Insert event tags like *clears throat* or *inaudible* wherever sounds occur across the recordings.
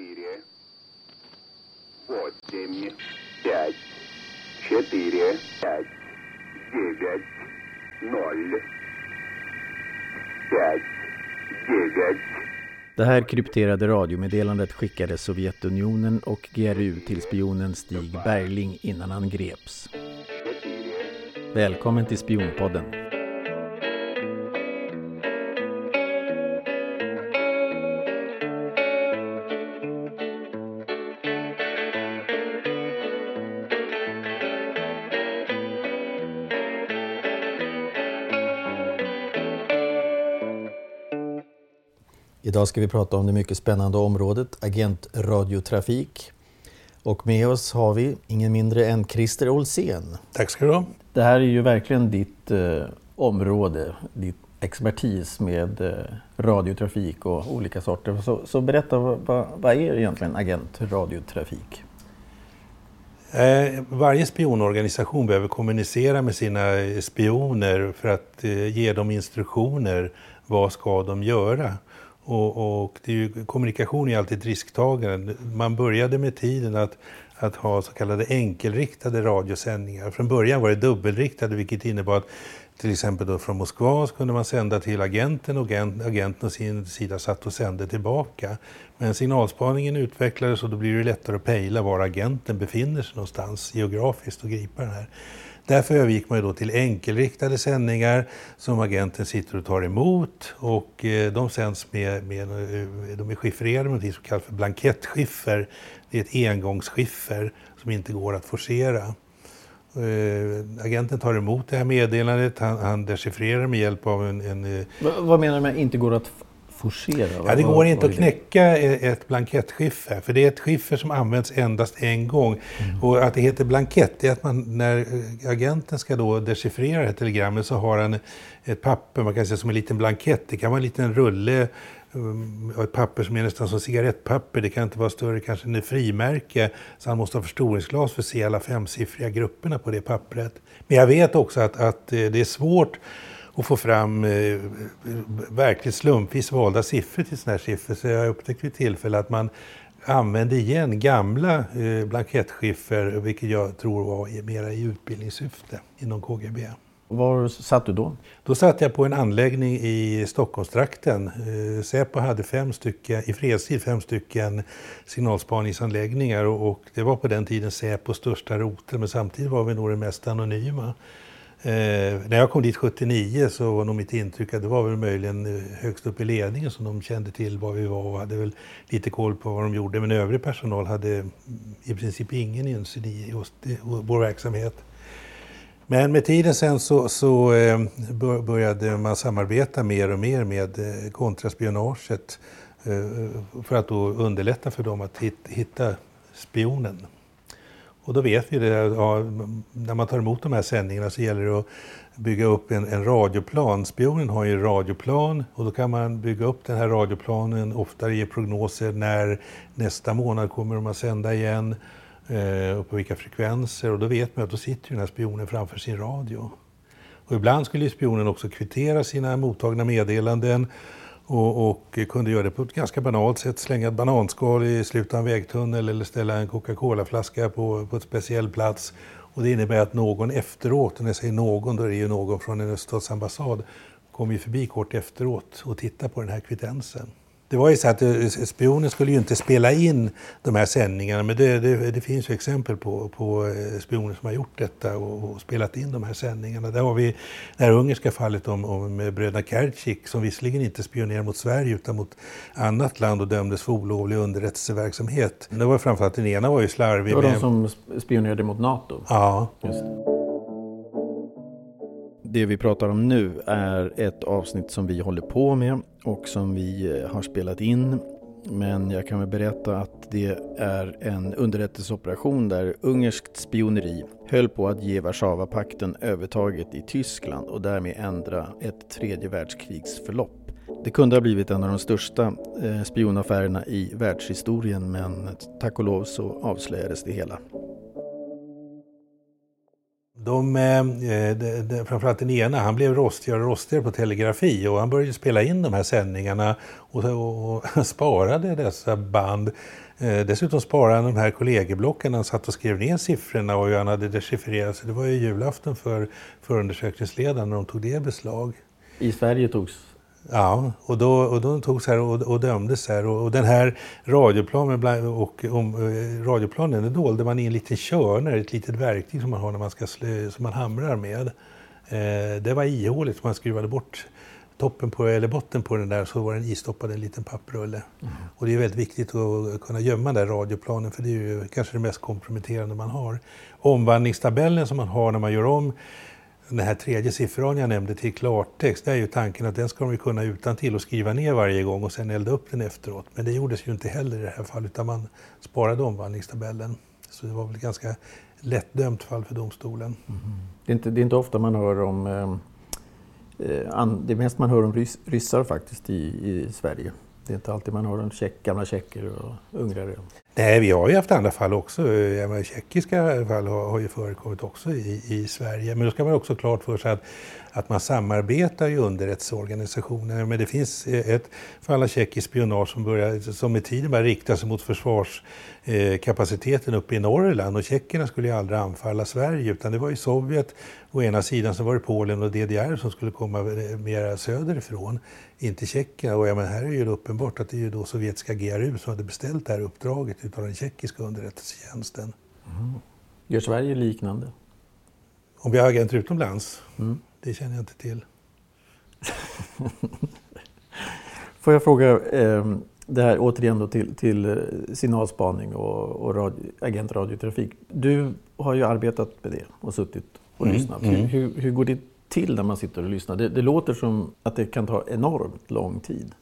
четыре, восемь, пять, четыре, пять, девять, ноль, пять, девять. Det här krypterade radiomeddelandet skickade Sovjetunionen och GRU till spionen Stig Bergling innan han greps. Välkommen till Spionpodden. Idag ska vi prata om det mycket spännande området agentradiotrafik. Och med oss har vi ingen mindre än Christer Olsén. Tack ska du ha. Det här är ju verkligen ditt eh, område, ditt expertis med eh, radiotrafik och olika sorter. Så, så berätta, vad, vad är egentligen agentradiotrafik? Eh, varje spionorganisation behöver kommunicera med sina spioner för att eh, ge dem instruktioner. Vad ska de göra? Och, och det är ju, kommunikation är alltid ett risktagande. Man började med tiden att, att ha så kallade enkelriktade radiosändningar. Från början var det dubbelriktade vilket innebar att till exempel då från Moskva så kunde man sända till agenten och agenten och sin sida satt och sände tillbaka. Men signalspaningen utvecklades och då blir det lättare att pejla var agenten befinner sig någonstans geografiskt och gripa den här. Därför övergick man då till enkelriktade sändningar som agenten sitter och tar emot och eh, de sänds med, med eh, de är chiffrerade med något som kallas för blankettskiffer. Det är ett engångsskiffer som inte går att forcera. Uh, agenten tar emot det här meddelandet, han, han dechiffrerar med hjälp av en... en vad menar du med inte går att forcera? Ja, det går inte att knäcka ett blankettskiffer, för det är ett skiffer som används endast en gång. Mm. Och att det heter blankett, är att man, när agenten ska då dechiffrera det här telegrammet så har han ett papper, man kan säga som en liten blankett. Det kan vara en liten rulle um, ett papper som är nästan som cigarettpapper. Det kan inte vara större kanske än ett frimärke. Så han måste ha förstoringsglas för att se alla femsiffriga grupperna på det pappret. Men jag vet också att, att eh, det är svårt och få fram eh, verkligt slumpvis valda siffror till sådana här siffror. Så jag upptäckte vid tillfälle att man använde igen gamla eh, blankettskiffer, vilket jag tror var mera i utbildningssyfte inom KGB. Var satt du då? Då satt jag på en anläggning i Stockholmstrakten. Eh, Säpo hade fem stycken, i fredstid fem stycken signalspaningsanläggningar och, och det var på den tiden Säpos största rotel men samtidigt var vi nog det mest anonyma. Eh, när jag kom dit 79 så var nog mitt intryck att det var väl möjligen eh, högst upp i ledningen som de kände till var vi var och hade väl lite koll på vad de gjorde. Men övrig personal hade mm, i princip ingen insyn i vår verksamhet. Men med tiden sen så, så eh, började man samarbeta mer och mer med eh, kontraspionaget eh, för att då underlätta för dem att hitta spionen. Och då vet vi det, ja, när man tar emot de här sändningarna så gäller det att bygga upp en, en radioplan. Spionen har ju en radioplan och då kan man bygga upp den här radioplanen, oftare ge prognoser när nästa månad kommer de att sända igen eh, och på vilka frekvenser. Och då vet man att då sitter den här spionen framför sin radio. Och ibland skulle spionen också kvittera sina mottagna meddelanden och, och, kunde göra det på ett ganska banalt sätt. Slänga ett bananskal i slutet av en vägtunnel eller ställa en Coca-Cola-flaska på, på ett speciell plats. Och det innebär att någon efteråt, och när jag säger någon, då är det ju någon från en öststatsambassad, kommer förbi kort efteråt och tittar på den här kvittensen. Det var ju så att eh, spionen skulle ju inte spela in de här sändningarna men det, det, det finns ju exempel på, på eh, spioner som har gjort detta och, och, spelat in de här sändningarna. Där har vi det här ungerska fallet om, om bröderna Kercik som visserligen inte spionerade mot Sverige utan mot annat land och dömdes för olovlig underrättelseverksamhet. Det var framförallt den ena var ju slarvig. Det var de som spionerade mot NATO? Ja. Just det vi pratar om nu är ett avsnitt som vi håller på med och som vi eh, har spelat in. Men jag kan väl berätta att det är en underrättelseoperation där ungerskt spioneri höll på att ge Warszawapakten övertaget i Tyskland och därmed ändra ett tredje världskrigsförlopp. Det kunde ha blivit en av de största eh, spionaffärerna i världshistorien men tack och lov så avslöjades det hela. De, eh, de, de, framförallt den ena, han blev rostigare och rostigare på telegrafi och han började spela in de här sändningarna och, och, och *laughs* sparade dessa band. Eh, dessutom sparade han de här kollegieblocken, han satt och skrev ner siffrorna och hur han hade dechiffrerat. Så det var ju julafton för förundersökningsledaren när de tog det i beslag. I Sverige togs Ja, och då, och då togs här och, och dömdes här. Och, och den här radioplanen, och, om, eh, radioplanen dolde man i en liten körner, ett litet verktyg som man har när man, ska slö, som man hamrar med. Eh, det var ihåligt, man skruvade bort toppen på, eller botten på den där så var den istoppad i en liten papprulle. Mm. Och det är väldigt viktigt att kunna gömma den där radioplanen för det är ju kanske det mest komprometterande man har. Omvandlingstabellen som man har när man gör om den här tredje siffran jag nämnde till klartext, det är ju tanken att den ska de kunna utan till och skriva ner varje gång och sen elda upp den efteråt. Men det gjordes ju inte heller i det här fallet, utan man sparade omvandlingstabellen. Så det var väl ett ganska lättdömt fall för domstolen. Mm. Det, är inte, det är inte ofta man hör om... Eh, eh an, det är mest man hör om rys, ryssar faktiskt i, i Sverige. Det är inte alltid man hör om tjeck, gamla tjecker och ungrare. Nej, vi har ju haft andra fall också. Menar, tjeckiska fall har, har ju förekommit också i, i Sverige. Men då ska man också klart för sig att, att man samarbetar i underrättelseorganisationer. Men det finns ett fall av tjeckisk spionage som, börjar, som med tiden börjar rikta sig mot försvarskapaciteten eh, uppe i Norrland. Och tjeckerna skulle ju aldrig anfalla Sverige utan det var ju Sovjet å ena sidan, så var det Polen och DDR som skulle komma eh, mera söderifrån inte Tjeckien. Och ja, men här är ju uppenbart att det är ju då sovjetiska GRU som hade beställt det här uppdraget utav den tjeckiska underrättelsetjänsten. Mm. Gör Sverige liknande? Om vi har agenter utomlands? Mm. Det känner jag inte till. *laughs* Får jag fråga, eh, det här återigen då till, till eh, signalspaning och, och radio, agentradiotrafik. Du har ju arbetat med det och suttit och mm. lyssnat. Hur, mm. hur, hur går det till när man sitter och lyssnar? Det, det låter som att det kan ta enormt lång tid.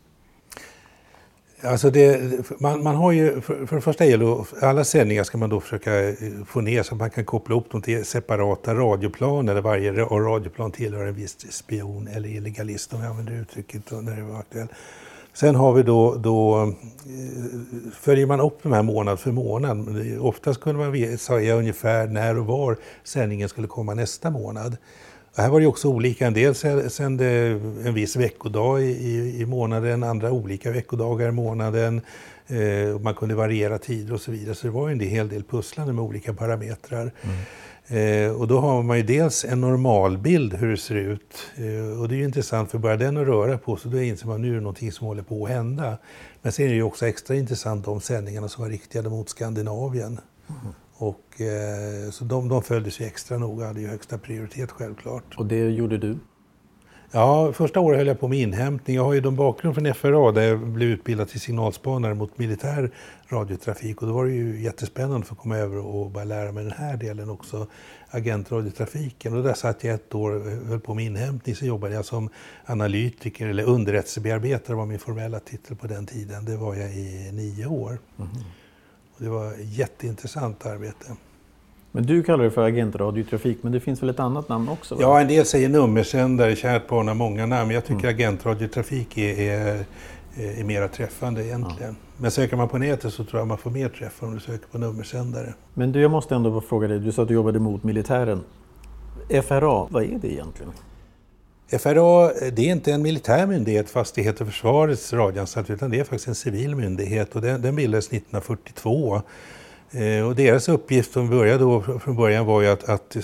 Alltså det, man, man, har ju, för, för det första gäller alla sändningar ska man då försöka eh, få ner så att man kan koppla upp dem till separata radioplaner där varje radioplan tillhör en viss spion eller illegalist om jag använder uttrycket när det var aktuellt. Sen har vi då, då eh, följer man upp de här månad för månad. Oftast kunde man säga ungefär när och var sändningen skulle komma nästa månad. Här var det också olika. En del sände en viss veckodag i, i månaden, andra olika veckodagar i månaden. Eh, man kunde variera tider och så vidare. Så det var en hel del pusslande med olika parametrar. Mm. Eh, och då har man ju dels en normalbild hur det ser ut. Eh, och det är ju intressant för börjar den att röra på sig då inser man nu är det någonting som håller på att hända. Men sen är det ju också extra intressant de sändningarna som var riktade mot Skandinavien. Mm. Och, eh, så de, de följdes ju extra noga, hade ju högsta prioritet självklart. Och det gjorde du? Ja, första året höll jag på med inhämtning. Jag har ju de bakgrund från FRA där jag blev utbildad till signalspanare mot militär radiotrafik. Och då var det ju jättespännande att få komma över och bara lära mig den här delen också, agentradiotrafiken. Och där satt jag ett år och höll på med inhämtning. Så jobbade jag som analytiker, eller underrättelsebearbetare var min formella titel på den tiden. Det var jag i nio år. Mm. Det var ett jätteintressant arbete. Men du kallar det för agentradiotrafik, men det finns väl ett annat namn också? Va? Ja, en del säger nummersändare, kärt barn har många namn. Jag tycker mm. agentradiotrafik är, är, är mera träffande egentligen. Ja. Men söker man på nätet så tror jag man får mer träffar om du söker på nummersändare. Men du, jag måste ändå fråga dig, du sa att du jobbade mot militären. FRA, vad är det egentligen? FRA det är inte en militär myndighet, Fastighet och försvarets radioanstalt, utan det är faktiskt en civil myndighet och den, den bildades 1942. Eh, och deras uppgift från början, då, från början var ju att, att eh,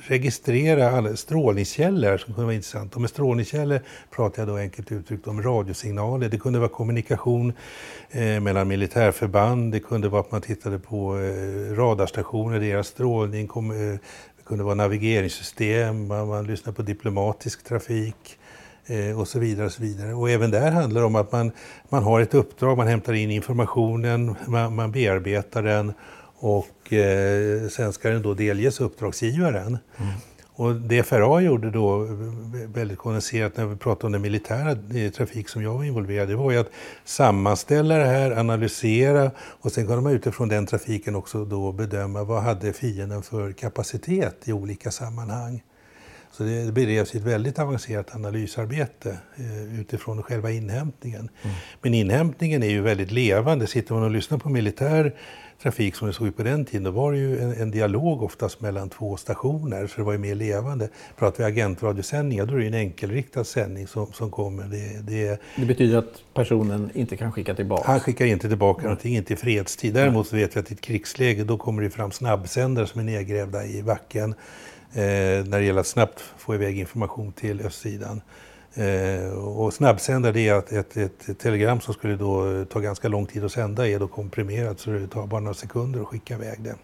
registrera alla strålningskällor som kunde vara intressanta. Och med strålningskällor pratar jag då enkelt uttryckt om radiosignaler. Det kunde vara kommunikation eh, mellan militärförband, det kunde vara att man tittade på eh, radarstationer, deras strålning, kom, eh, kunde vara navigeringssystem, man, man lyssnar på diplomatisk trafik eh, och så vidare. Och så vidare. Och även där handlar det om att man, man har ett uppdrag, man hämtar in informationen, man, man bearbetar den och eh, sen ska den då delges uppdragsgivaren. Mm. Och det FRA gjorde då, väldigt kondenserat när vi pratade om den militära eh, trafik som jag var involverad i, var ju att sammanställa det här, analysera och sen kunde man utifrån den trafiken också då bedöma vad hade fienden för kapacitet i olika sammanhang. Så det bedrevs ett väldigt avancerat analysarbete eh, utifrån själva inhämtningen. Mm. Men inhämtningen är ju väldigt levande. Sitter man och lyssnar på militär trafik som det såg ut på den tiden, då var det ju en, en, dialog oftast mellan två stationer, så det var ju mer levande. Pratar vi agentradiosändningar, då är det en enkelriktad sändning som, som kommer. Det, det, det, betyder att personen inte kan skicka tillbaka? Han skickar inte tillbaka mm. någonting, inte i fredstid. Däremot vet vi att i ett krigsläge, då kommer det fram snabbsändare som är nedgrävda i backen. Eh, när det gäller att snabbt få iväg information till östsidan. Eh, och snabbsända det är att ett, ett, ett, telegram som skulle då ta ganska lång tid att sända är då komprimerat så det tar bara några sekunder att skicka iväg det.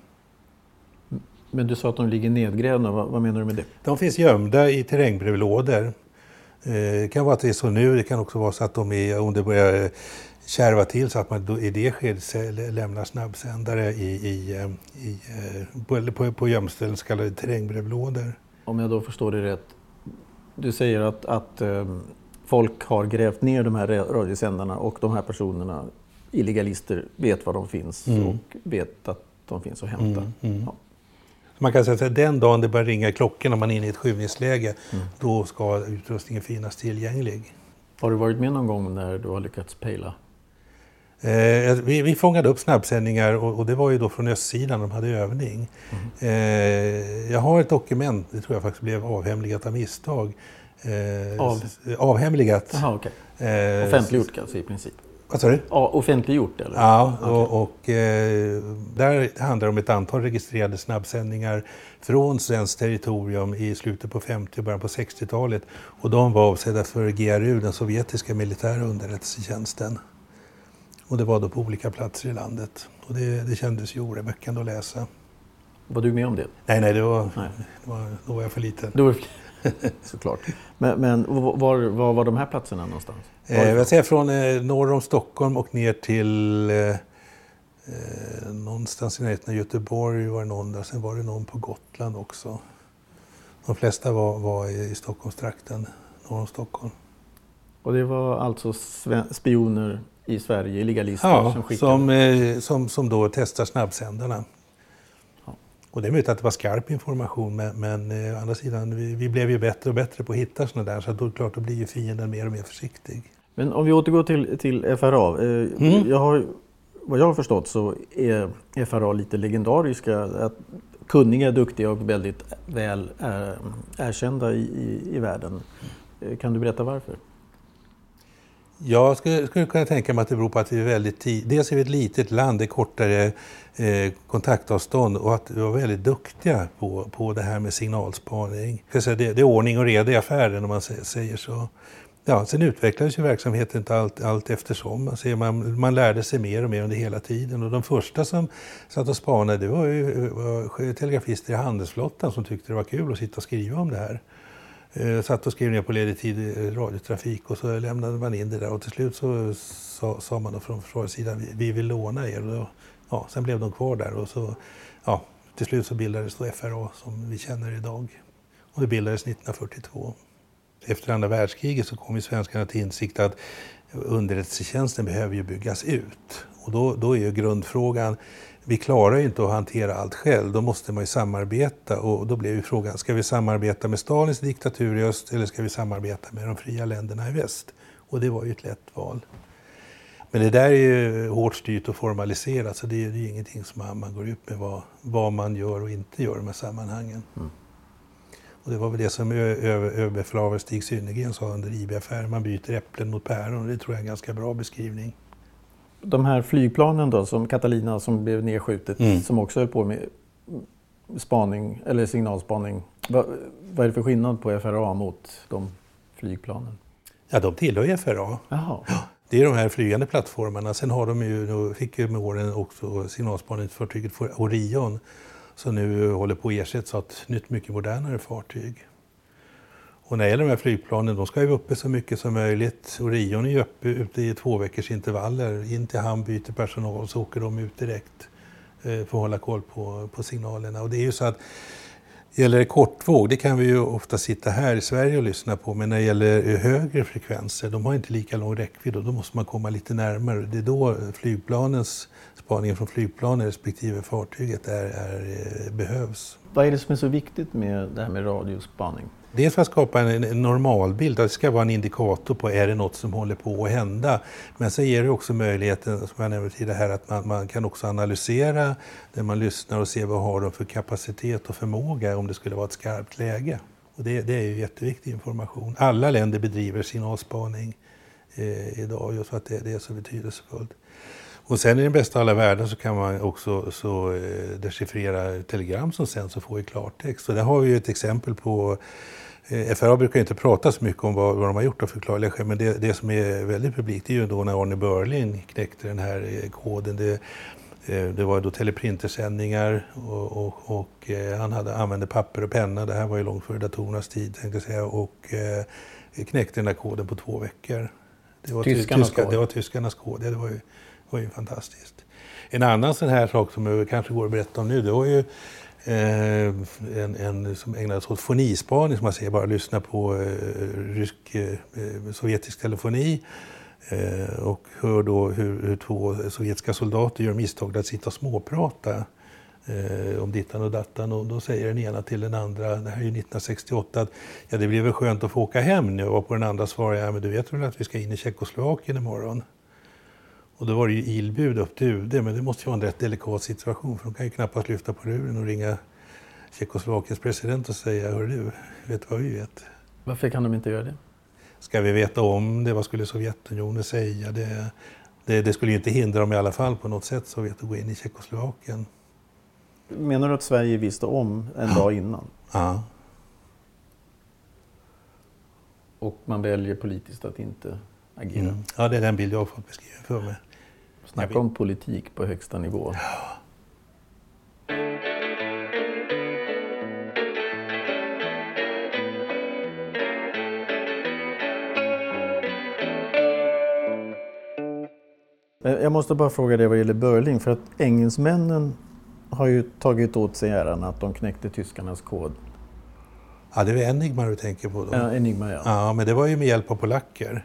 Men du sa att de ligger nedgrävda, vad, vad menar du med det? De finns gömda i terrängbrevlådor. Eh, det kan vara att det är så nu, det kan också vara så att de är, om det börjar kärva till så att man i det skedet lämnar snabbsändare i, i, eh, i, eh, på, på, på gömställen, så kallade terrängbrevlådor. Om jag då förstår det rätt, du säger att, att um, folk har grävt ner de här radiosändarna och de här personerna, illegalister, vet var de finns mm. och vet att de finns att hämta. Mm, mm. Ja. Man kan säga att den dagen det börjar ringa klockan om man är inne i ett skjutningsläge, mm. då ska utrustningen finnas tillgänglig. Har du varit med någon gång när du har lyckats pejla? Eh, vi, vi fångade upp snabbsändningar och, och, det var ju då från östsidan, de hade övning. Mm. Eh, jag har ett dokument, det tror jag faktiskt blev avhemligat av misstag. Eh, av? Avhemligat. Aha, okay. eh, Offentliggjort alltså i princip? Vad sa du? Ja, offentliggjort eller? Ja, och, och eh, där handlar det om ett antal registrerade snabbsändningar från svenskt territorium i slutet på 50 och början på 60-talet. Och de var avsedda för GRU, den sovjetiska militära underrättelsetjänsten. Och det var då på olika platser i landet. Och det, det kändes ju oroväckande att läsa. Var du med om det? Nej, nej, det var, nej. Det var, då var jag för liten. Då var *laughs* Såklart. Men, men var, var var de här platserna någonstans? Eh, jag säger från eh, norr om Stockholm och ner till eh, eh, någonstans i närheten av Göteborg var det någon där. Sen var det någon på Gotland också. De flesta var, var i, i Stockholmstrakten, norr om Stockholm. Och det var alltså spioner i Sverige, legalister ja, som skickar? Som, eh, som, som då testar snabbsändarna. Ja. Och det är möjligt att det var skarp information men, men eh, å andra sidan, vi, vi, blev ju bättre och bättre på att hitta sådana där så då, klart, då blir ju fienden mer och mer försiktig. Men om vi återgår till, till FRA. Eh, mm. jag har, vad jag har förstått så är FRA lite legendariska. Att kunniga, duktiga och väldigt väl eh, erkända i, i, i världen. Eh, kan du berätta varför? Jag skulle, skulle, kunna tänka mig att det beror på att vi är väldigt Dels är vi ett litet land, det är kortare eh, kontaktavstånd och att vi var väldigt duktiga på, på det här med signalspaning. Det, det är ordning och reda i affären om man säger så. Ja, sen utvecklades ju verksamheten allt, allt eftersom. Man, ser, man, man lärde sig mer och mer under hela tiden. Och de första som satt och spanade det var ju var telegrafister i handelsflottan som tyckte det var kul att sitta och skriva om det här. Jag satt och skrev ner på ledig tid eh, radiotrafik och så lämnade man in det där och till slut så sa, sa man då från försvarets sida vi vill låna er. Och då, ja, sen blev de kvar där och så, ja, till slut så bildades då FRA som vi känner idag. Och det bildades 1942. Efter andra världskriget så kom ju svenskarna till insikt att underrättelsetjänsten behöver ju byggas ut. Och då, då är ju grundfrågan, vi klarar ju inte att hantera allt själv, då måste man ju samarbeta. Och då blev ju frågan, ska vi samarbeta med Stalins diktatur i öst eller ska vi samarbeta med de fria länderna i väst? Och det var ju ett lätt val. Men det där är ju hårt styrt och formaliserat så det är ju ingenting som man, man går ut med vad, vad man gör och inte gör i de här sammanhangen. Mm. Och det var väl det som överbefälhavare Stig Synnergren sa under IB-affären, man byter äpplen mot päron. Det tror jag är en ganska bra beskrivning de här flygplanen då, som Catalina som blev nedskjutet, mm. som också höll på med spaning, eller signalspaning. Vad, vad är det för skillnad på FRA mot de flygplanen? Ja, de tillhör ju FRA. Jaha. Det är de här flygande plattformarna. Sen har de ju, fick ju med åren också signalspaningsfartyget Orion som nu håller på att ersättas av ett nytt mycket modernare fartyg. Och när det gäller de här flygplanen, de ska ju vara uppe så mycket som möjligt. Orion är ju uppe ute i två veckors intervaller. In till hamn, byter personal, så åker de ut direkt eh, för att hålla koll på, på signalerna. Och det är ju så att Gäller det kortvåg, det kan vi ju ofta sitta här i Sverige och lyssna på, men när det gäller eh, högre frekvenser, de har inte lika lång räckvidd och då måste man komma lite närmare. Det är då eh, flygplanens, spaningen från flygplanen respektive fartyget är, är, eh, behövs. Vad är det som är så viktigt med det här med radiospaning? Dels för att skapa en, normalbild, att det ska vara en indikator på är det något som håller på att hända. Men sen ger det också möjligheten, som jag nämnde tidigare här, att man, man kan också analysera när man lyssnar och se vad har de för kapacitet och förmåga om det skulle vara ett skarpt läge. Och det, det är ju jätteviktig information. Alla länder bedriver signalspaning eh, idag just för att det, det är så betydelsefullt. Och sen i den bästa av alla världar så kan man också så, eh, dechiffrera telegram som sänds och få i klartext. Så där har vi ju ett exempel på FRA brukar inte prata så mycket om vad, vad de har gjort av förklarliga skäl, men det, det, som är väldigt publikt är ju då när Arne Börlin knäckte den här eh, koden. Det, eh, det var då teleprintersändningar och, och, och eh, han hade, använde papper och penna. Det här var ju långt före datorernas tid tänkte jag säga. Och eh, knäckte den här koden på två veckor. Det var, tyskarnas tyska, kod. det var tyskarnas kod. Det var ju var ju fantastiskt. En annan sån här sak som jag kanske går att berätta om nu, det var ju eh, en, en som ägnade sig åt fonispaning, som man säger, bara lyssna på eh, rysk, eh, eh, sovjetisk telefoni eh, och hör då hur, hur två sovjetiska soldater gör misstaget att sitta och småprata eh, om dittan och dattan och då säger den ena till den andra, det här är ju 1968, att ja, det blir väl skönt att få åka hem nu och på den andra svarar jag, men du vet väl att vi ska in i Tjeckoslovakien imorgon? Och då var det ju ilbud upp till UD, men det måste ju vara en rätt delikat situation för de kan ju knappast lyfta på luren och ringa Tjeckoslovakiens president och säga, hör du, vet du vad vi vet? Varför kan de inte göra det? Ska vi veta om det? Vad skulle Sovjetunionen säga? Det, det, det skulle ju inte hindra dem i alla fall på något sätt, Sovjet, att gå in i Tjeckoslovakien. Menar du att Sverige visste om en dag innan? Ja. Och man väljer politiskt att inte agera? Mm. ja, det är den bild jag har fått beskriven för mig. Snacka om politik på högsta nivå. Jag måste bara fråga dig vad gäller Börling, för att engelsmännen har ju tagit åt sig äran att de knäckte tyskarnas kod. Ja, det är Enigma du tänker på då? Ja, Enigma ja. Ja, men det var ju med hjälp av polacker.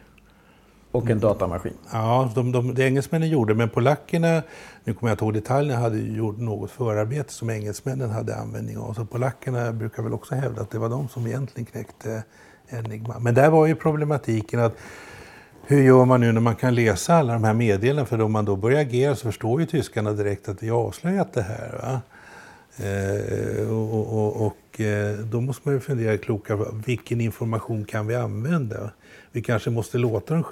Och en datamaskin. Ja, de, de, det engelsmännen gjorde, men polackerna, nu kommer jag inte ihåg detaljerna, hade gjort något förarbete som engelsmännen hade användning av. Så polackerna brukar väl också hävda att det var de som egentligen knäckte Enigma. Men där var ju problematiken att hur gör man nu när man kan läsa alla de här meddelandena? För om man då börjar agera så förstår ju tyskarna direkt att vi har avslöjat det här. Va? Eh, och, och, och eh, då måste man ju fundera kloka, vilken information kan vi använda? Vi kanske måste låta dem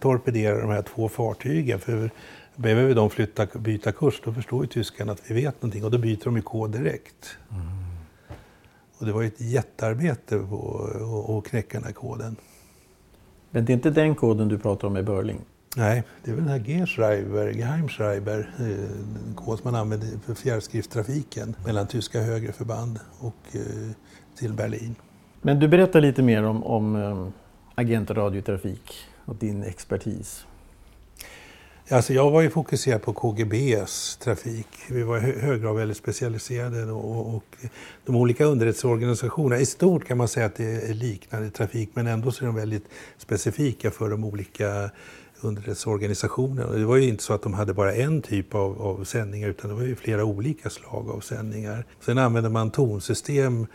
torpedera de här två fartygen. För behöver vi dem flytta, byta kurs, då förstår ju tyskarna att vi vet någonting och då byter de ju kod direkt. Och det var ju ett jättearbete att- knäcka den här koden. Men det är inte den koden du pratar om i Börling? Nej, det är väl den här G-Schreiber, Geheimschreiber, eh, en kod som man använder för fjärrskriftstrafiken mellan tyska högre förband och eh, till Berlin. Men du berättar lite mer om, om Agent Radiotrafik och din expertis. Alltså jag var ju fokuserad på KGBs trafik. Vi var i hög grad väldigt specialiserade då, och, och de olika underrättelseorganisationerna, i stort kan man säga att det är liknande trafik men ändå så är de väldigt specifika för de olika underrättelseorganisationerna. Det var ju inte så att de hade bara en typ av, av sändningar utan det var ju flera olika slag av sändningar. Sen använde man tonsystem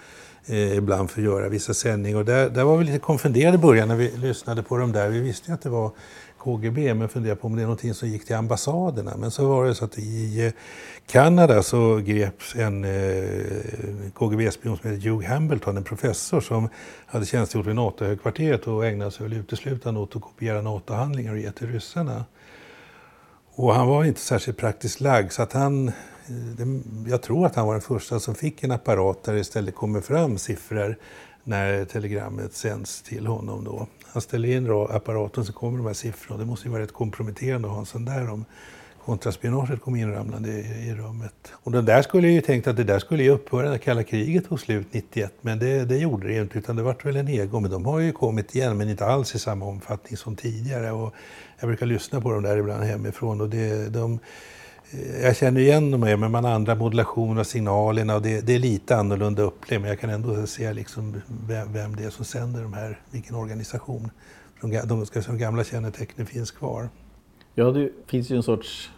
eh, ibland för att göra vissa sändningar och där, där var vi lite konfunderade i början när vi lyssnade på dem där. Vi visste ju att det var KGB men funderade på om det är någonting som gick till ambassaderna. Men så var det så att i Kanada så greps en eh, KGB-spion som heter Hugh Hambleton, en professor som hade tjänstgjort vid NATO-högkvarteret och ägnade sig väl uteslutande åt att kopiera NATO-handlingar och ge till ryssarna. Och han var inte särskilt praktiskt lagd så att han, jag tror att han var den första som fick en apparat där det istället kommer fram siffror när telegrammet sänds till honom. Då. Han ställer in apparaten så kommer de här siffrorna. Det måste ju vara rätt komprometterande att ha en sån där om kontraspionaget kom inramlande i, i rummet. Och den där skulle ju tänkt att det där skulle ju upphöra när kalla kriget tog slut 91 men det, det gjorde det ju inte utan det vart väl en ego. Men de har ju kommit igen men inte alls i samma omfattning som tidigare. Och jag brukar lyssna på dem där ibland hemifrån och det, de, jag känner igen dem här, men man har andra modulationer av signalerna och det, det är lite annorlunda upplevt men jag kan ändå se liksom vem, vem det är som sänder de här, vilken organisation. De, de, de gamla kännetecknen finns kvar. Ja, det finns ju en sorts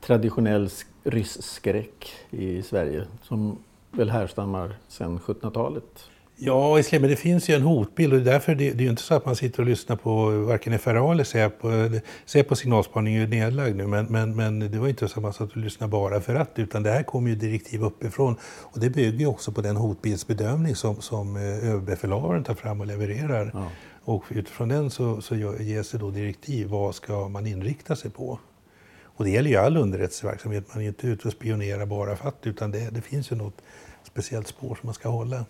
traditionell rysskräck i Sverige som väl härstammar sedan 1700-talet. Ja, men det finns ju en hotbild och därför det, det är ju inte så att man sitter och lyssnar på varken FRA eller Säpo. Säpo signalspaning är ju nedlagd nu, men, men, men det var inte så att man satt och lyssnade bara för att, utan det här kommer ju direktiv uppifrån och det bygger ju också på den hotbildsbedömning som, som eh, överbefälhavaren tar fram och levererar. Ja. Och utifrån den så, så ges det då direktiv, vad ska man inrikta sig på? Och det gäller ju all underrättelseverksamhet, man är ju inte ute och spionerar bara för att, utan det, det finns ju något speciellt spår som man ska hålla.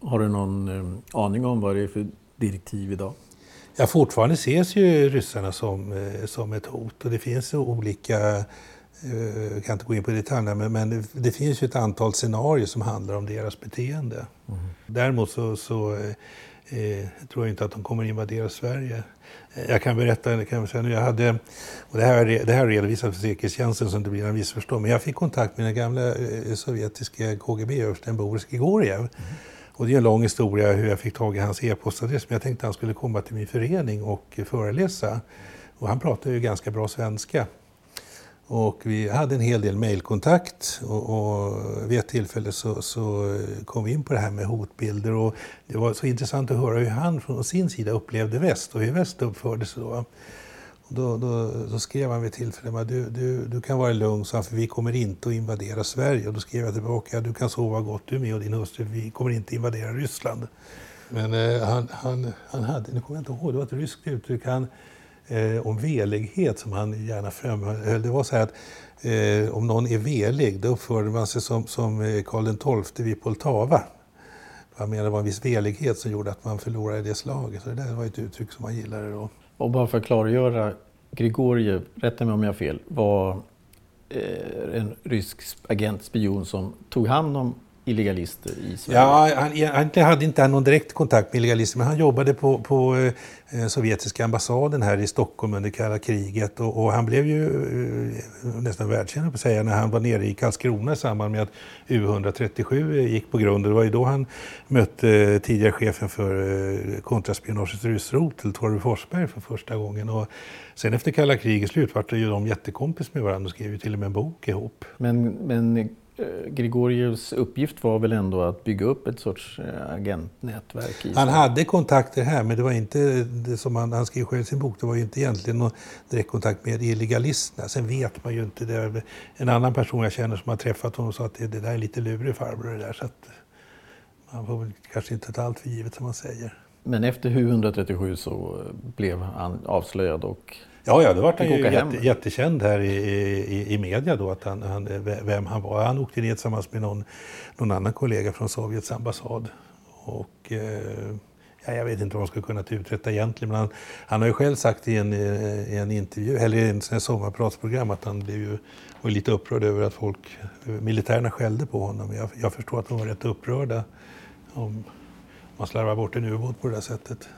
Har du någon eh, aning om vad det är för direktiv idag? Ja, fortfarande ses ju ryssarna som, eh, som ett hot och det finns olika, eh, jag kan inte gå in på detaljerna, men, men det finns ju ett antal scenarier som handlar om deras beteende. Mm. Däremot så, så eh, tror jag inte att de kommer invadera Sverige. Jag kan berätta, kan jag, säga nu, jag hade, och det här, det här redovisat för säkerhetstjänsten så det blir en missförstånd, men jag fick kontakt med den gamla sovjetiska KGB-översten Boris Grigoriev. Mm. Och det är en lång historia hur jag fick tag i hans e-postadress, men jag tänkte att han skulle komma till min förening och föreläsa. Och han pratar ju ganska bra svenska. Och vi hade en hel del mejlkontakt och, och vid ett tillfälle så, så, kom vi in på det här med hotbilder. Och det var så intressant att höra hur han från sin sida upplevde väst och hur väst uppförde sig då. Och då, då, då, skrev han vid tillfälle att du, du, du kan vara lugn, så för vi kommer inte att invadera Sverige. Och då skrev jag tillbaka, du kan sova gott du med och din hustru, vi kommer inte att invadera Ryssland. Men eh, han, han, han hade, nu kommer jag inte ihåg, det var ett ryskt uttryck, han, eh, om velighet som han gärna framhöll. Det var så här att eh, om någon är velig, då uppförde man sig som, som eh, Karl XII vid Poltava. Han menade det var en viss velighet som gjorde att man förlorade det slaget. Så det där var ett uttryck som han gillade då. Och bara för att klargöra, Grigoriev, rätta mig om jag har fel, var eh, en rysk agent, spion som tog hand om illegalister i Sverige? Ja, han, han hade inte någon direkt kontakt med illegalister, men han jobbade på, på eh, sovjetiska ambassaden här i Stockholm under kalla kriget. Och, och han blev ju eh, nästan världskänd på säga när han var nere i Karlskrona i samband med att U137 gick på grund. Det var ju då han mötte eh, tidigare chefen för eh, kontraspionagets ryssrotel, Torve Forsberg, för första gången. Och sen efter kalla krigets slut var ju de jättekompis med varandra och skrev ju till och med en bok ihop. Men, men Eh, Grigorievs uppgift var väl ändå att bygga upp ett sorts eh, agentnätverk? Han hade kontakter här, men det var inte, det som han, han skrev själv i sin bok, det var ju inte egentligen någon direktkontakt med illegalisterna. Sen vet man ju inte. Det. En annan person jag känner som har träffat honom sa att det, det där är lite lurig farbror det där. Så att man får väl kanske inte ta allt för givet som man säger. Men efter HU 137 så blev han avslöjad och Ja, ja, då var han ju jätte, jättekänd här i, i, i media då, att han, han, vem han var. Han åkte ner tillsammans med någon, någon annan kollega från Sovjets ambassad. Och, eh, ja, jag vet inte vad de skulle kunnat uträtta egentligen, men han, han har ju själv sagt i en, i en intervju, eller i en sommarpratsprogram, att han blev ju, var lite upprörd över att folk, militärerna skällde på honom. Jag, jag förstår att de var rätt upprörda om man slarvar bort en ubåt på det där sättet.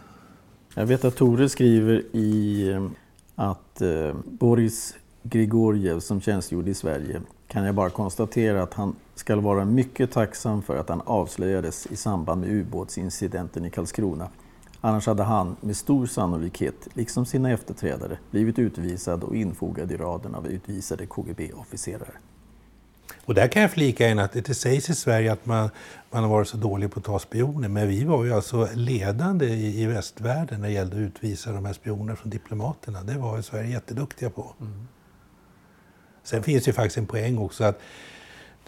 Jag vet att Tore skriver i att eh, Boris Grigorjev som tjänstgjorde i Sverige kan jag bara konstatera att han ska vara mycket tacksam för att han avslöjades i samband med ubåtsincidenten i Karlskrona. Annars hade han med stor sannolikhet, liksom sina efterträdare, blivit utvisad och infogad i raden av utvisade KGB-officerare. Och där kan jag flika in att det sägs i Sverige att man, man har varit så dålig på att ta spioner. Men vi var ju alltså ledande i, i västvärlden när det gällde att utvisa de här spionerna från diplomaterna. Det var Sverige jätteduktiga på. Mm. Sen finns det ju faktiskt en poäng också att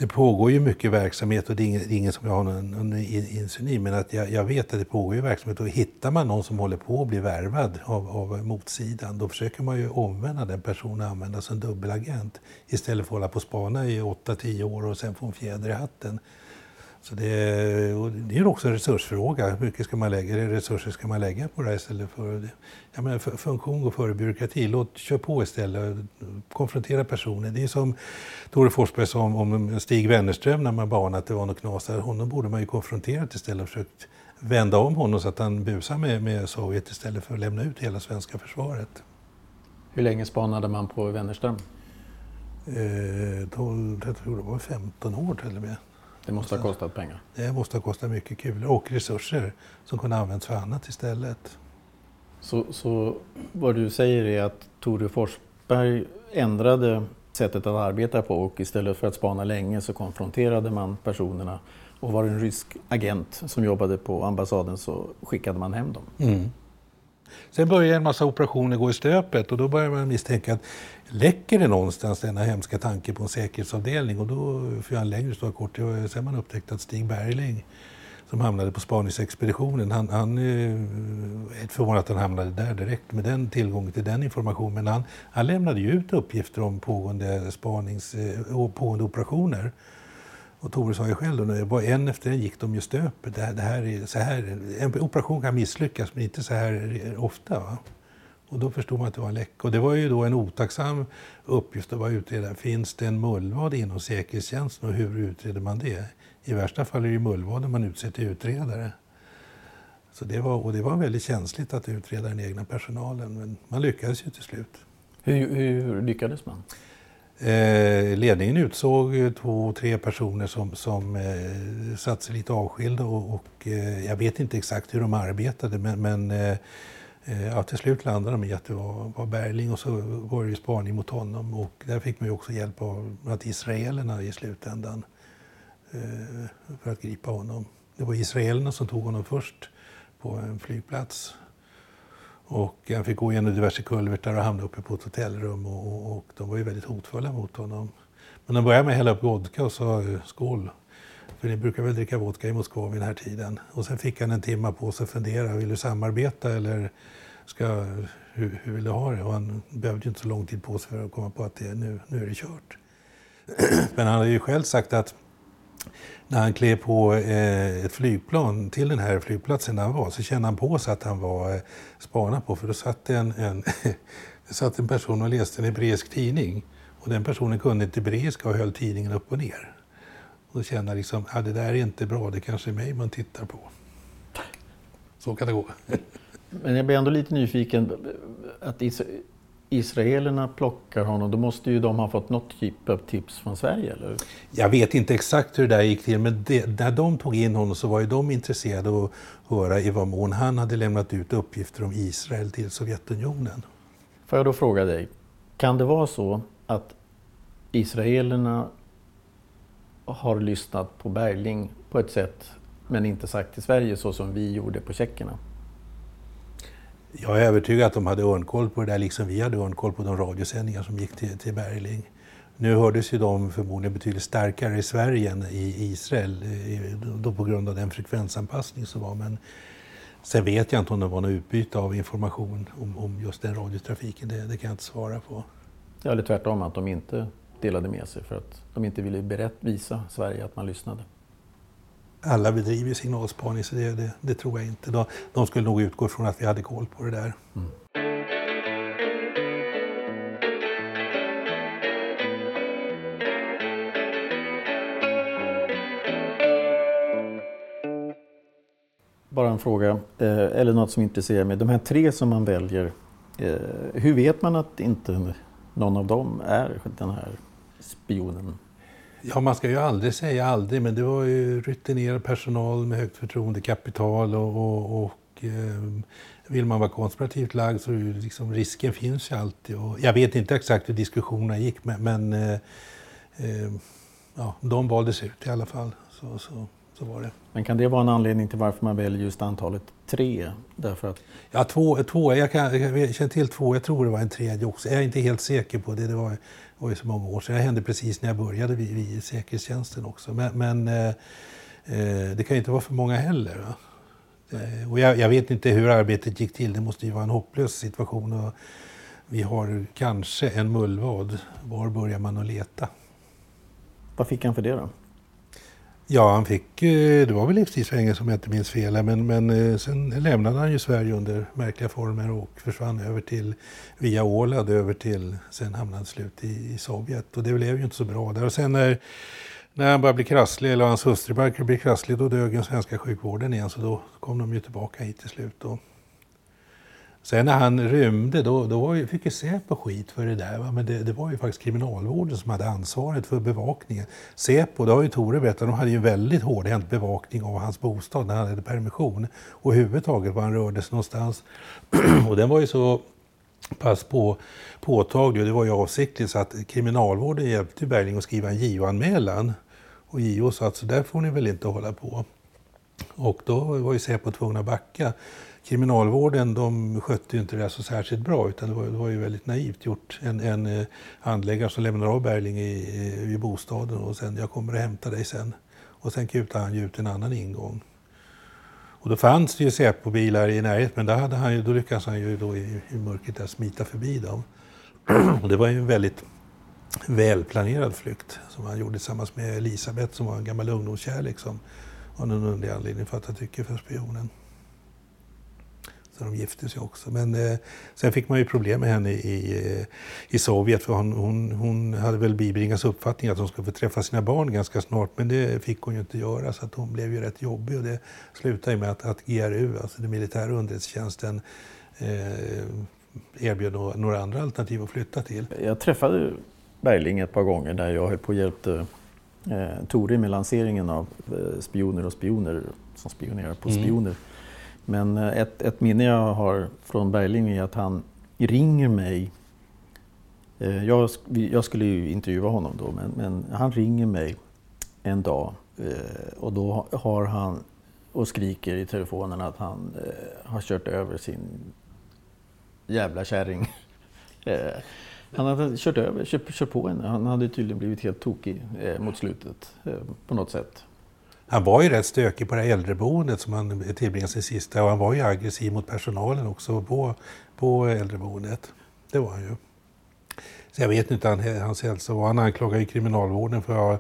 det pågår ju mycket verksamhet och det är ingen, det är ingen som jag har någon, någon insyn i, men att jag, jag, vet att det pågår ju verksamhet och hittar man någon som håller på att bli värvad av, av motsidan, då försöker man ju omvända den personen och använda som dubbelagent istället för att hålla på och spana i 8-10 år och sen få en fjäder i hatten. Så det, det är också en resursfråga. Hur mycket ska man lägga, resurser ska man lägga på det här istället för... Jag menar, funktion går före byråkrati. Låt, kör på istället. Konfrontera personer. Det är som Tore Forsberg sa om, om Stig Wennerström när man banade att det var något knas där. Honom borde man ju konfronterat istället och försökt vända om honom så att han busar med, med Sovjet istället för att lämna ut hela svenska försvaret. Hur länge spanade man på Wennerström? Eh, 12, jag tror det var 15 år till och med. Det måste ha kostat pengar? Det måste ha kostat mycket kulor och resurser som kunde använts för annat istället. Så, så vad du säger är att Tore Forsberg ändrade sättet att arbeta på och istället för att spana länge så konfronterade man personerna Och var det en rysk agent som jobbade på ambassaden så skickade man hem dem. Mm. Sen började en massa operationer gå i stöpet och då började man misstänka att läcker det någonstans denna hemska tanke på en säkerhetsavdelning? Och då, för en längre historia kort, det var sen man upptäckte att Stig Bergling som hamnade på spaningsexpeditionen. Han, han eh, är förvånad att han hamnade där direkt med den tillgången till den informationen. Men han, han lämnade ju ut uppgifter om pågående, spanings, eh, pågående operationer. Och Tore sa ju själv då, var en efter en gick de ju stöpet. Det här, det här är, så här, en operation kan misslyckas men inte så här ofta. Va? Och då förstod man att det var en läcka. Och det var ju då en otacksam uppgift att vara utredare. Finns det en mullvad inom säkerhetstjänsten och hur utreder man det? I värsta fall är det ju mullvaden man utser till utredare. Så det var, och det var väldigt känsligt att utreda den egna personalen, men man lyckades ju till slut. Hur, hur lyckades man? Eh, ledningen utsåg två, tre personer som, som eh, satt sig lite avskilda och, och eh, jag vet inte exakt hur de arbetade men, men eh, Eh, ja, till slut landade de i att det var, var Berling och så var det ju spaning mot honom och där fick man ju också hjälp av att israelerna i slutändan Eh, för att gripa honom. Det var israelerna som tog honom först på en flygplats. Och han fick gå igenom diverse kulvertar och hamna uppe på ett hotellrum och, och, och, de var ju väldigt hotfulla mot honom. Men de började med att hälla upp vodka och sa eh, skål. För ni brukar väl dricka vodka i Moskva vid den här tiden. Och sen fick han en timme på sig att fundera. Vill du samarbeta eller ska, hur, hur vill du ha det? Och han behövde ju inte så lång tid på sig för att komma på att det, nu, nu är det kört. *clears throat* Men han hade ju själv sagt att när han klev på eh, ett flygplan till den här flygplatsen där han var så kände han på sig att han var eh, spanad på för då satt en, en, *laughs* det satt en person och läste en hebreisk tidning och den personen kunde inte hebreiska och höll tidningen upp och ner. Och han liksom, ah, det där är inte bra, det kanske är mig man tittar på. Så kan det gå. *laughs* Men jag blir ändå lite nyfiken. Att israelerna plockar honom, då måste ju de ha fått något typ av tips från Sverige? Eller? Jag vet inte exakt hur det där gick till, men det, när de tog in honom så var ju de intresserade av att höra i vad mån han hade lämnat ut uppgifter om Israel till Sovjetunionen. Får jag då fråga dig, kan det vara så att israelerna har lyssnat på Bergling på ett sätt men inte sagt till Sverige så som vi gjorde på tjeckerna? Jag är övertygad att de hade örnkoll på det där, liksom vi hade örnkoll på de radiosändningar som gick till, till Bergling. Nu hördes ju de förmodligen betydligt starkare i Sverige än i Israel, då på grund av den frekvensanpassning som var. Men sen vet jag inte om det var något utbyte av information om, om just den radiotrafiken, det, det kan jag inte svara på. Ja, eller tvärtom, att de inte delade med sig för att de inte ville berätt, visa Sverige att man lyssnade alla bedriver signalspaning så det, det, det, tror jag inte. De, de skulle nog utgå från att vi hade koll på det där. Mm. Bara en fråga, eh, eller något som intresserar mig. De här tre som man väljer, eh, hur vet man att inte någon av dem är den här spionen? Ja, man ska ju aldrig säga aldrig, men det var ju rutinerad personal med högt förtroendekapital och, och, och eh, vill man vara konspirativt lagd så liksom, risken finns ju alltid. Och jag vet inte exakt hur diskussionerna gick, men, men eh, eh, ja, de valdes ut i alla fall. Så, så, så var det. Men kan det vara en anledning till varför man väljer just antalet tre? Därför att... Ja, två, två jag, kan, jag känner till två, jag tror det var en tredje också. Jag är inte helt säker på det. Det var det var ju så många år sedan. Det hände precis när jag började vid, vid säkerhetstjänsten också. Men, men eh, eh det kan ju inte vara för många heller. Va? Eh, och jag, jag, vet inte hur arbetet gick till. Det måste ju vara en hopplös situation. Och vi har kanske en mullvad. Var börjar man att leta? Vad fick han för det då? Ja, han fick, eh, det var väl livstidsfängelse om jag inte minns fel. Men, men eh, sen lämnade han ju Sverige under märkliga former och försvann över till, via Åland över till, sen hamnade han slut i, i Sovjet. Och det blev ju inte så bra där. Och sen när, när han började bli krasslig, eller hans hustru började bli krasslig, då dög den svenska sjukvården igen. Så då kom de ju tillbaka hit till slut. Och, Sen när han rymde, då, då fick ju Säpo skit för det där. Va? Men det, det, var ju faktiskt kriminalvården som hade ansvaret för bevakningen. Säpo, det har ju Tore berättat, de hade ju väldigt hårdhänt bevakning av hans bostad när han hade permission. Och överhuvudtaget var han rörde sig någonstans. *clears throat* och den var ju så pass på, påtaglig, och det var ju avsiktligt, så att kriminalvården hjälpte Bergling att skriva en JO-anmälan Och JO sa att så där får ni väl inte hålla på. Och då var ju Säpo tvungna att backa. Kriminalvården de skötte ju inte det så särskilt bra utan det var, det var ju väldigt naivt gjort. En, en eh, handläggare som lämnar av Berling i, i, i bostaden och sen jag kommer och hämta dig sen. Och sen kutade han ju ut en annan ingång. Och då fanns det ju Säpo-bilar i närheten men då, hade han ju, då lyckades han ju då i, i mörkret där smita förbi dem. Och det var ju en väldigt välplanerad flykt som han gjorde tillsammans med Elisabeth som var en gammal ungdomskärlek som av någon underlig anledning fattade tycke för spionen. Så de gifte sig också. Men eh, sen fick man ju problem med henne i, eh, i Sovjet för hon, hon, hon hade väl bibringats uppfattning att hon skulle få träffa sina barn ganska snart men det fick hon ju inte göra så att hon blev ju rätt jobbig och det slutade med att, att GRU, alltså den militära underrättelsetjänsten, eh, erbjöd några andra alternativ att flytta till. Jag träffade Bergling ett par gånger där jag höll på och hjälpte eh, Tore med lanseringen av eh, Spioner och spioner som spionerar på mm. spioner. Men eh, ett, ett minne jag har från Bergling är att han ringer mig. Eh, jag, jag, skulle ju intervjua honom då, men, men han ringer mig en dag eh, och då har han och skriker i telefonen att han har kört över sin jävla kärring. *laughs* Han hade kört över, kört, kört på henne. Han hade tydligen blivit helt tokig mot slutet på något sätt. Han var ju rätt stökig på det här äldreboendet som han tillbringade sin sista och han var ju aggressiv mot personalen också på, på äldreboendet. Det var han ju. Så jag vet inte han, hans hälsa var. Han anklagade ju kriminalvården för att ha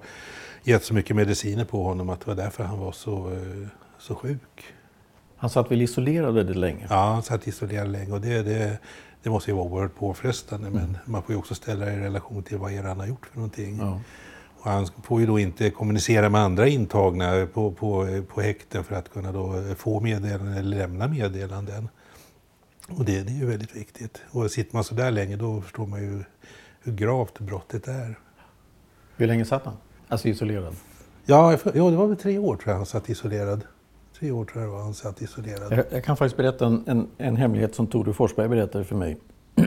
gett så mycket mediciner på honom att det var därför han var så, eh, så sjuk. Han satt väl isolerad väldigt länge? Ja, han satt isolerad länge och det, det, det måste ju vara oerhört påfrestande mm. men man får ju också ställa det i relation till vad han har gjort för någonting. Ja. Och han får ju då inte kommunicera med andra intagna på, på, på häkten för att kunna då få meddelanden eller lämna meddelanden. Och det, det är ju väldigt viktigt. Och sitter man så där länge då förstår man ju hur gravt brottet är. Hur länge satt han? Alltså isolerad? Ja, ja det var väl tre år tror jag han satt isolerad tre år tror jag var han satt isolerad. Jag, jag kan faktiskt berätta en, en, en, hemlighet som Tore Forsberg berättade för mig. *clears throat*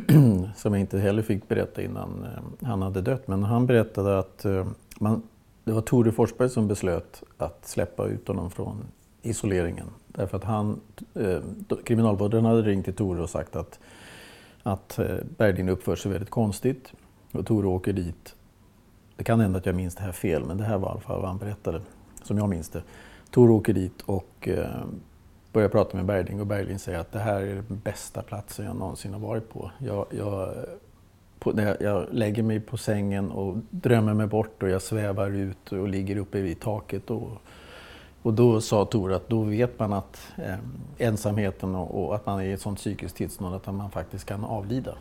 som jag inte heller fick berätta innan eh, han hade dött. Men han berättade att eh, man, det var Tore Forsberg som beslöt att släppa ut honom från isoleringen. Därför att han, eh, kriminalvården hade ringt till Tore och sagt att, att eh, Bergling uppför sig väldigt konstigt. Och Tore åker dit. Det kan hända att jag minns det här fel, men det här var i alla fall vad han berättade, som jag minns det. Tore åker dit och eh, börjar prata med Bergling och Bergling säger att det här är den bästa platsen jag någonsin har varit på. Jag, jag, på, jag, lägger mig på sängen och drömmer mig bort och jag svävar ut och ligger uppe vid taket. Och, och då sa Tor att då vet man att eh, ensamheten och, och, att man är i ett sånt psykiskt tillstånd att man faktiskt kan avlida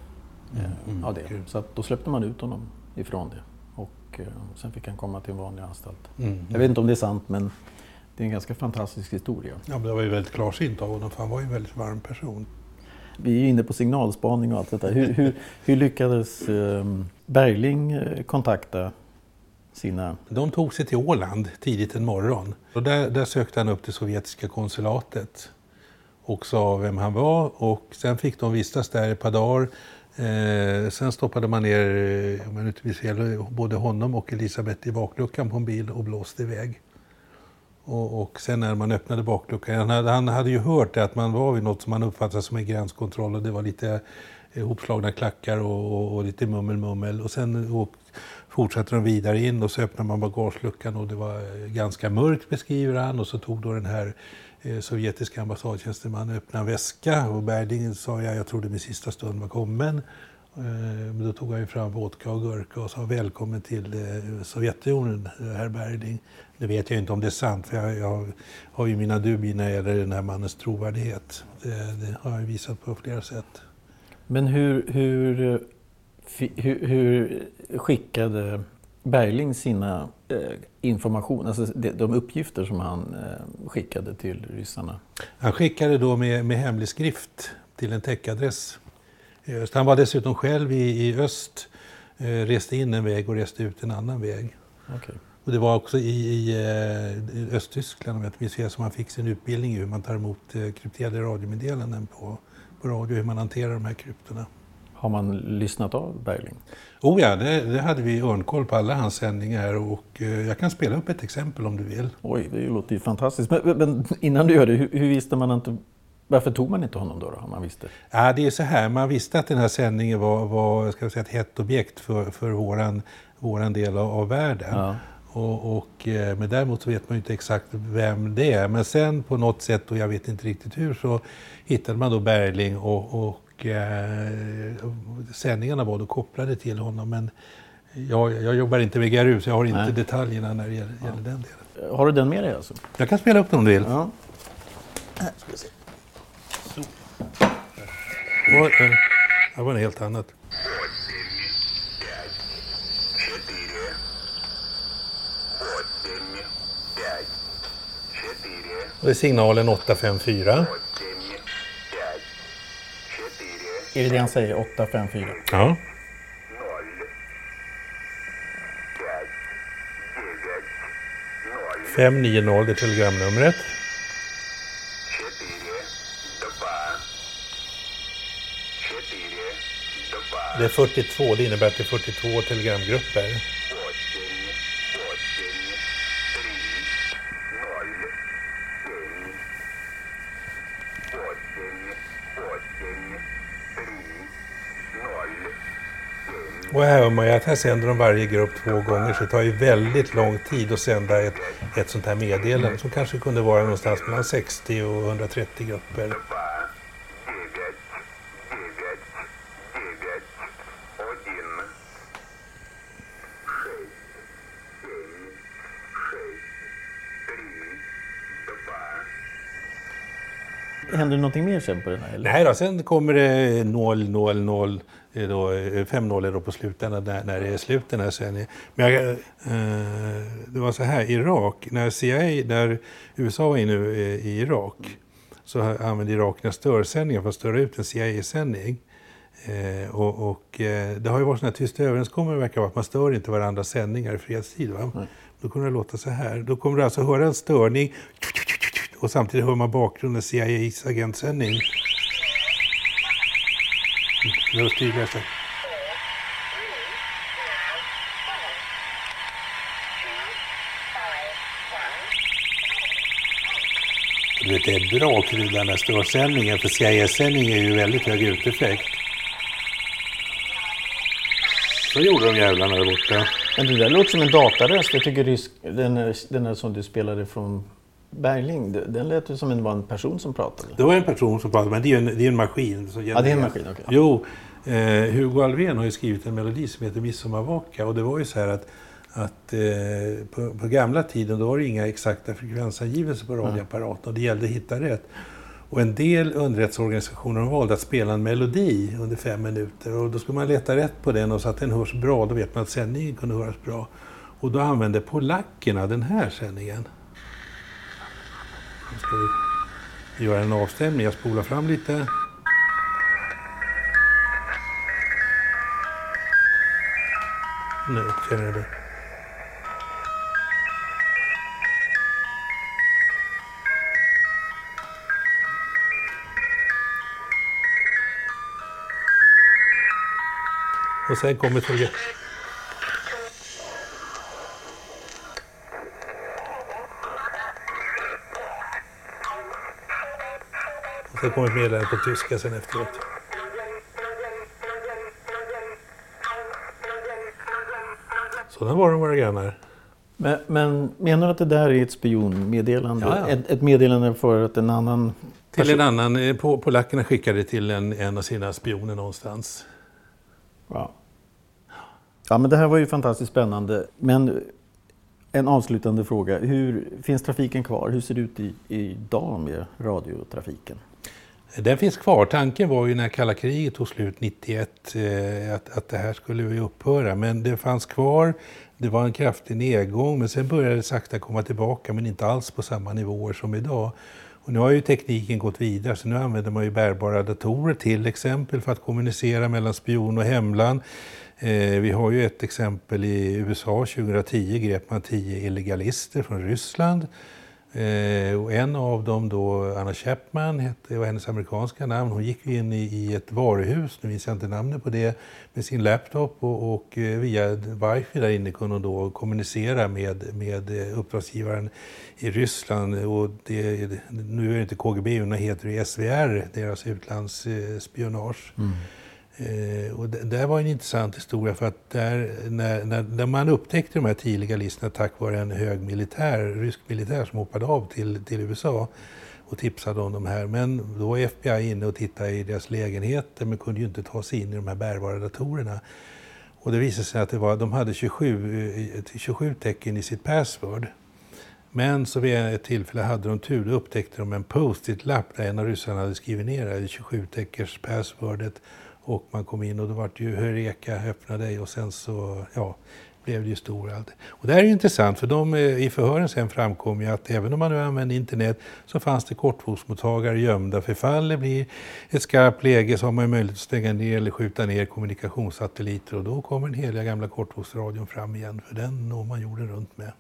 eh, mm, mm av det. Så då släppte man ut honom ifrån det. Och eh, sen fick han komma till en vanlig anstalt. Mm, jag vet inte om det är sant men det är en ganska fantastisk historia. Ja, men det var ju väldigt klarsynt av honom för han var ju en väldigt varm person. Vi är inne på signalspaning och allt detta. Hur, hur, hur lyckades eh, Bergling eh, kontakta sina... De tog sig till Åland tidigt en morgon. Och där, där sökte han upp det sovjetiska konsulatet och sa vem han var. Och sen fick de vistas där ett par dagar. Eh, sen stoppade man ner eh, om jag inte fel, både honom och Elisabeth i bakluckan på en bil och blåste iväg. Och, och, sen när man öppnade bakluckan, han hade, han hade ju hört att man var vid något som man uppfattade som en gränskontroll och det var lite eh, hopslagna klackar och, och, och lite mummel-mummel. Och sen och, fortsatte de vidare in och så öppnade man bagageluckan och det var eh, ganska mörkt beskriver han. Och så tog då den här eh, sovjetiska ambassadtjänstemannen öppna en väska och Berding sa jag, jag trodde min sista stund var kommen. Eh, men då tog han ju fram vodka och gurka och sa välkommen till eh, Sovjetunionen, herr Bergling. Nu vet jag inte om det är sant, för jag, jag har ju mina dubier när det gäller den här mannens trovärdighet. Det, det har jag visat på flera sätt. Men hur, hur, hur, hur skickade Bergling sina eh, information, alltså de, de uppgifter som han eh, skickade till ryssarna? Han skickade då med, med hemlig skrift till en täckadress i öst. Han var dessutom själv i, i öst, eh, reste in en väg och reste ut en annan väg. Okay. Och det var också i, i, i eh, Östtyskland om jag inte minns som han fick sin utbildning i hur man tar emot eh, krypterade radiomeddelanden på, på radio, hur man hanterar de här kryptorna. Har man lyssnat av Bergling? Oh ja, det, det hade vi örnkoll på alla hans sändningar och eh, jag kan spela upp ett exempel om du vill. Oj, det låter ju fantastiskt. Men, men innan du gör det, hur, hur, visste man inte... Varför tog man inte honom då, då om man visste? Ja, det är så här, man visste att den här sändningen var, var ska säga, ett hett objekt för, för våran, våran del av, av världen. Ja. Och, och, eh, men däremot så vet man ju inte exakt vem det är. Men sen på något sätt, och jag vet inte riktigt hur, så hittade man då Bergling och, och eh, sändningarna var då kopplade till honom. Men jag, jag jobbar inte med GRU så jag har inte Nej. detaljerna när det gäller, ja. gäller, den delen. Har du den med dig alltså? Jag kan spela upp den om du vill. Ja. Det var något helt annat. Och det är signalen 854. Är det det han säger? 854? Ja. Fem nio noll, det är telegramnumret. Det är 42, det innebär att det är 42 telegramgrupper. Och här hör man ju att här sänder de varje grupp två gånger så det tar ju väldigt lång tid att sända ett, ett sånt här meddelande som kanske kunde vara någonstans mellan 60 och 130 grupper. Händer det någonting mer sen på den här? Eller? Nej då, sen kommer det 0, 0, 0 då, 5-0 är då på slutändan när, när det är slut den här sändningen. Men jag, eh, det var så här, Irak, när CIA, när USA var inne i Irak så använde Irak störsändningar för att störa ut en CIA-sändning. Eh, och, och eh, det har ju varit sådana tysta överenskommelser verkar vara att man stör inte varandras sändningar i fredstid. Va? Mm. Då kommer det låta så här. Då kommer du alltså höra en störning och samtidigt hör man bakgrunden CIAs agentsändning. Mm, det var tydligast. Du vet, det är bra att krydda den här störsändningen, för CIA-sändning är ju väldigt hög uteffekt. Så gjorde de jävlarna där borta. Men det där låter som en dataröst. Jag tycker den, den är som du spelade från Bergling, den lät ju som en, var en person som pratade. Det var en person som pratade, men det är en, det är en maskin. ja, det är en maskin, okej. Okay. Jo, eh, Hugo Alvén har ju skrivit en melodi som heter Midsommarvaka och det var ju så här att, att eh, på, på, gamla tiden då var det inga exakta frekvensangivelser på radioapparaten och det gällde att hitta rätt. Och en del underrättelseorganisationer valde att spela en melodi under fem minuter och då skulle man leta rätt på den och så att den hörs bra, då vet man att sändningen kunde höras bra. Och då använde polackerna den här sändningen. Nu ska vi göra en avstämning. Jag spolar fram lite. Nu känner du. Och sen kommer Torge. Det kom ett meddelande på tyska sen efteråt. Sådana var de våra grannar. Men, men, menar du att det där är ett spionmeddelande? Ja, ja. Ett, ett, meddelande för att en annan... Till en annan. Eh, på, polackerna skickade till en, en av sina spioner någonstans. Wow. Ja, men det här var ju fantastiskt spännande. Men en avslutande fråga. Hur, finns trafiken kvar? Hur ser det ut i, idag med radiotrafiken? Den finns kvar. Tanken var ju när kalla kriget tog slut 91 eh, att, att det här skulle ju upphöra. Men det fanns kvar. Det var en kraftig nedgång men sen började det sakta komma tillbaka men inte alls på samma nivåer som idag. Och nu har ju tekniken gått vidare så nu använder man ju bärbara datorer till exempel för att kommunicera mellan spion och hemland. Eh, vi har ju ett exempel i USA 2010 grep man tio illegalister från Ryssland Eh, och en av dem då, Anna Chapman, hette, var hennes amerikanska namn. Hon gick in i, i ett varuhus, nu minns jag inte namnet på det, med sin laptop och, och eh, via wifi där inne kunde hon då kommunicera med, med eh, uppdragsgivaren i Ryssland. Och det, nu är det inte KGB, utan heter det SVR, deras utlandsspionage. Mm. Eh, och det, det var en intressant historia för att där, när, när, när, man upptäckte de här tidiga listorna tack vare en hög militär, rysk militär som hoppade av till, till USA och tipsade om de här. Men då var FBI inne och tittade i deras lägenheter men kunde ju inte ta sig in i de här bärbara datorerna. Och det visade sig att det var, de hade 27, 27 eh, tecken i sitt password. Men så vid ett tillfälle hade de tur, då upptäckte de en post-it-lapp där en av ryssarna hade skrivit ner det 27 teckers passwordet och man kom in och då var det ju Heureka, öppna dig och sen så ja, blev det ju stor allt. Och det här är intressant för de, eh, i förhören sen framkom ju att även om man nu använde internet så fanns det kortvågsmottagare gömda för ifall det blir ett skarpt läge så har man möjlighet att stänga ner eller skjuta ner kommunikationssatelliter och då kommer den heliga gamla kortvågsradion fram igen för den når man jorden runt med.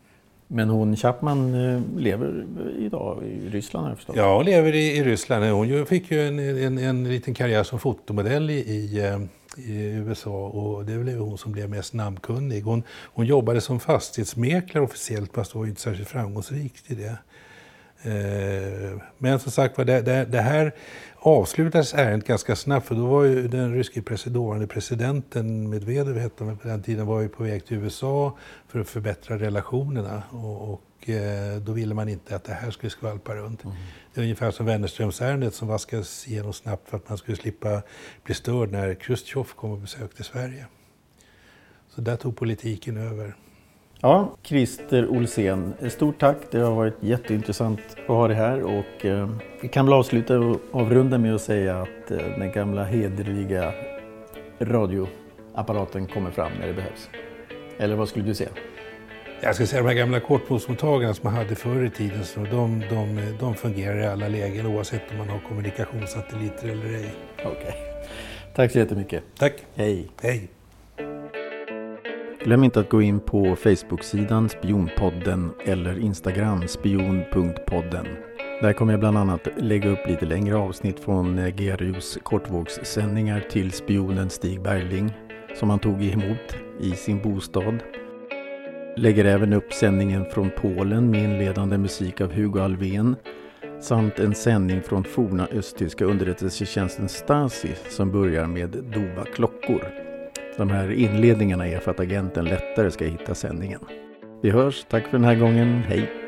Men hon Chapman eh, lever idag i Ryssland har jag förstått. Ja, hon lever i, i Ryssland. Hon fick ju en, en, en liten karriär som fotomodell i, i, eh, i USA och det blev hon som blev mest namnkunnig. Hon, hon jobbade som fastighetsmäklare officiellt fast var inte särskilt framgångsrik i det. Eh, men som sagt var, det, det, det, här avslutades ärendet ganska snabbt för då var ju den ryske dåvarande presidenten Medvedev hette på den tiden var ju på väg till USA för att förbättra relationerna och, och eh, då ville man inte att det här skulle skvalpa runt. Mm. Det är ungefär som Wennerströmsärendet som vaskades igenom snabbt för att man skulle slippa bli störd när Chrusjtjov kom och besökte Sverige. Så där tog politiken över. Ja, Christer Olsén, stort tack. Det har varit jätteintressant att ha dig här och eh, vi kan väl avsluta och avrunda med att säga att eh, den gamla hederliga radioapparaten kommer fram när det behövs. Eller vad skulle du säga? Jag ska säga de här gamla kortvågsmottagarna som man hade förr i tiden, så de, de, de fungerar i alla lägen oavsett om man har kommunikationssatelliter eller ej. Okej. Okay. Tack så jättemycket. Tack. Hej. Hej. Glöm inte att gå in på Facebook-sidan Spionpodden eller Instagram spion.podden. Där kommer jag bland annat lägga upp lite längre avsnitt från eh, GRUs kortvågssändningar till spionen Stig Bergling som han tog emot i sin bostad. Lägger även upp sändningen från Polen med inledande musik av Hugo Alvén samt en sändning från forna östtyska underrättelsetjänsten Stasi som börjar med dova klockor. De här inledningarna är för att agenten lättare ska hitta sändningen. Vi hörs, tack för den här gången, hej!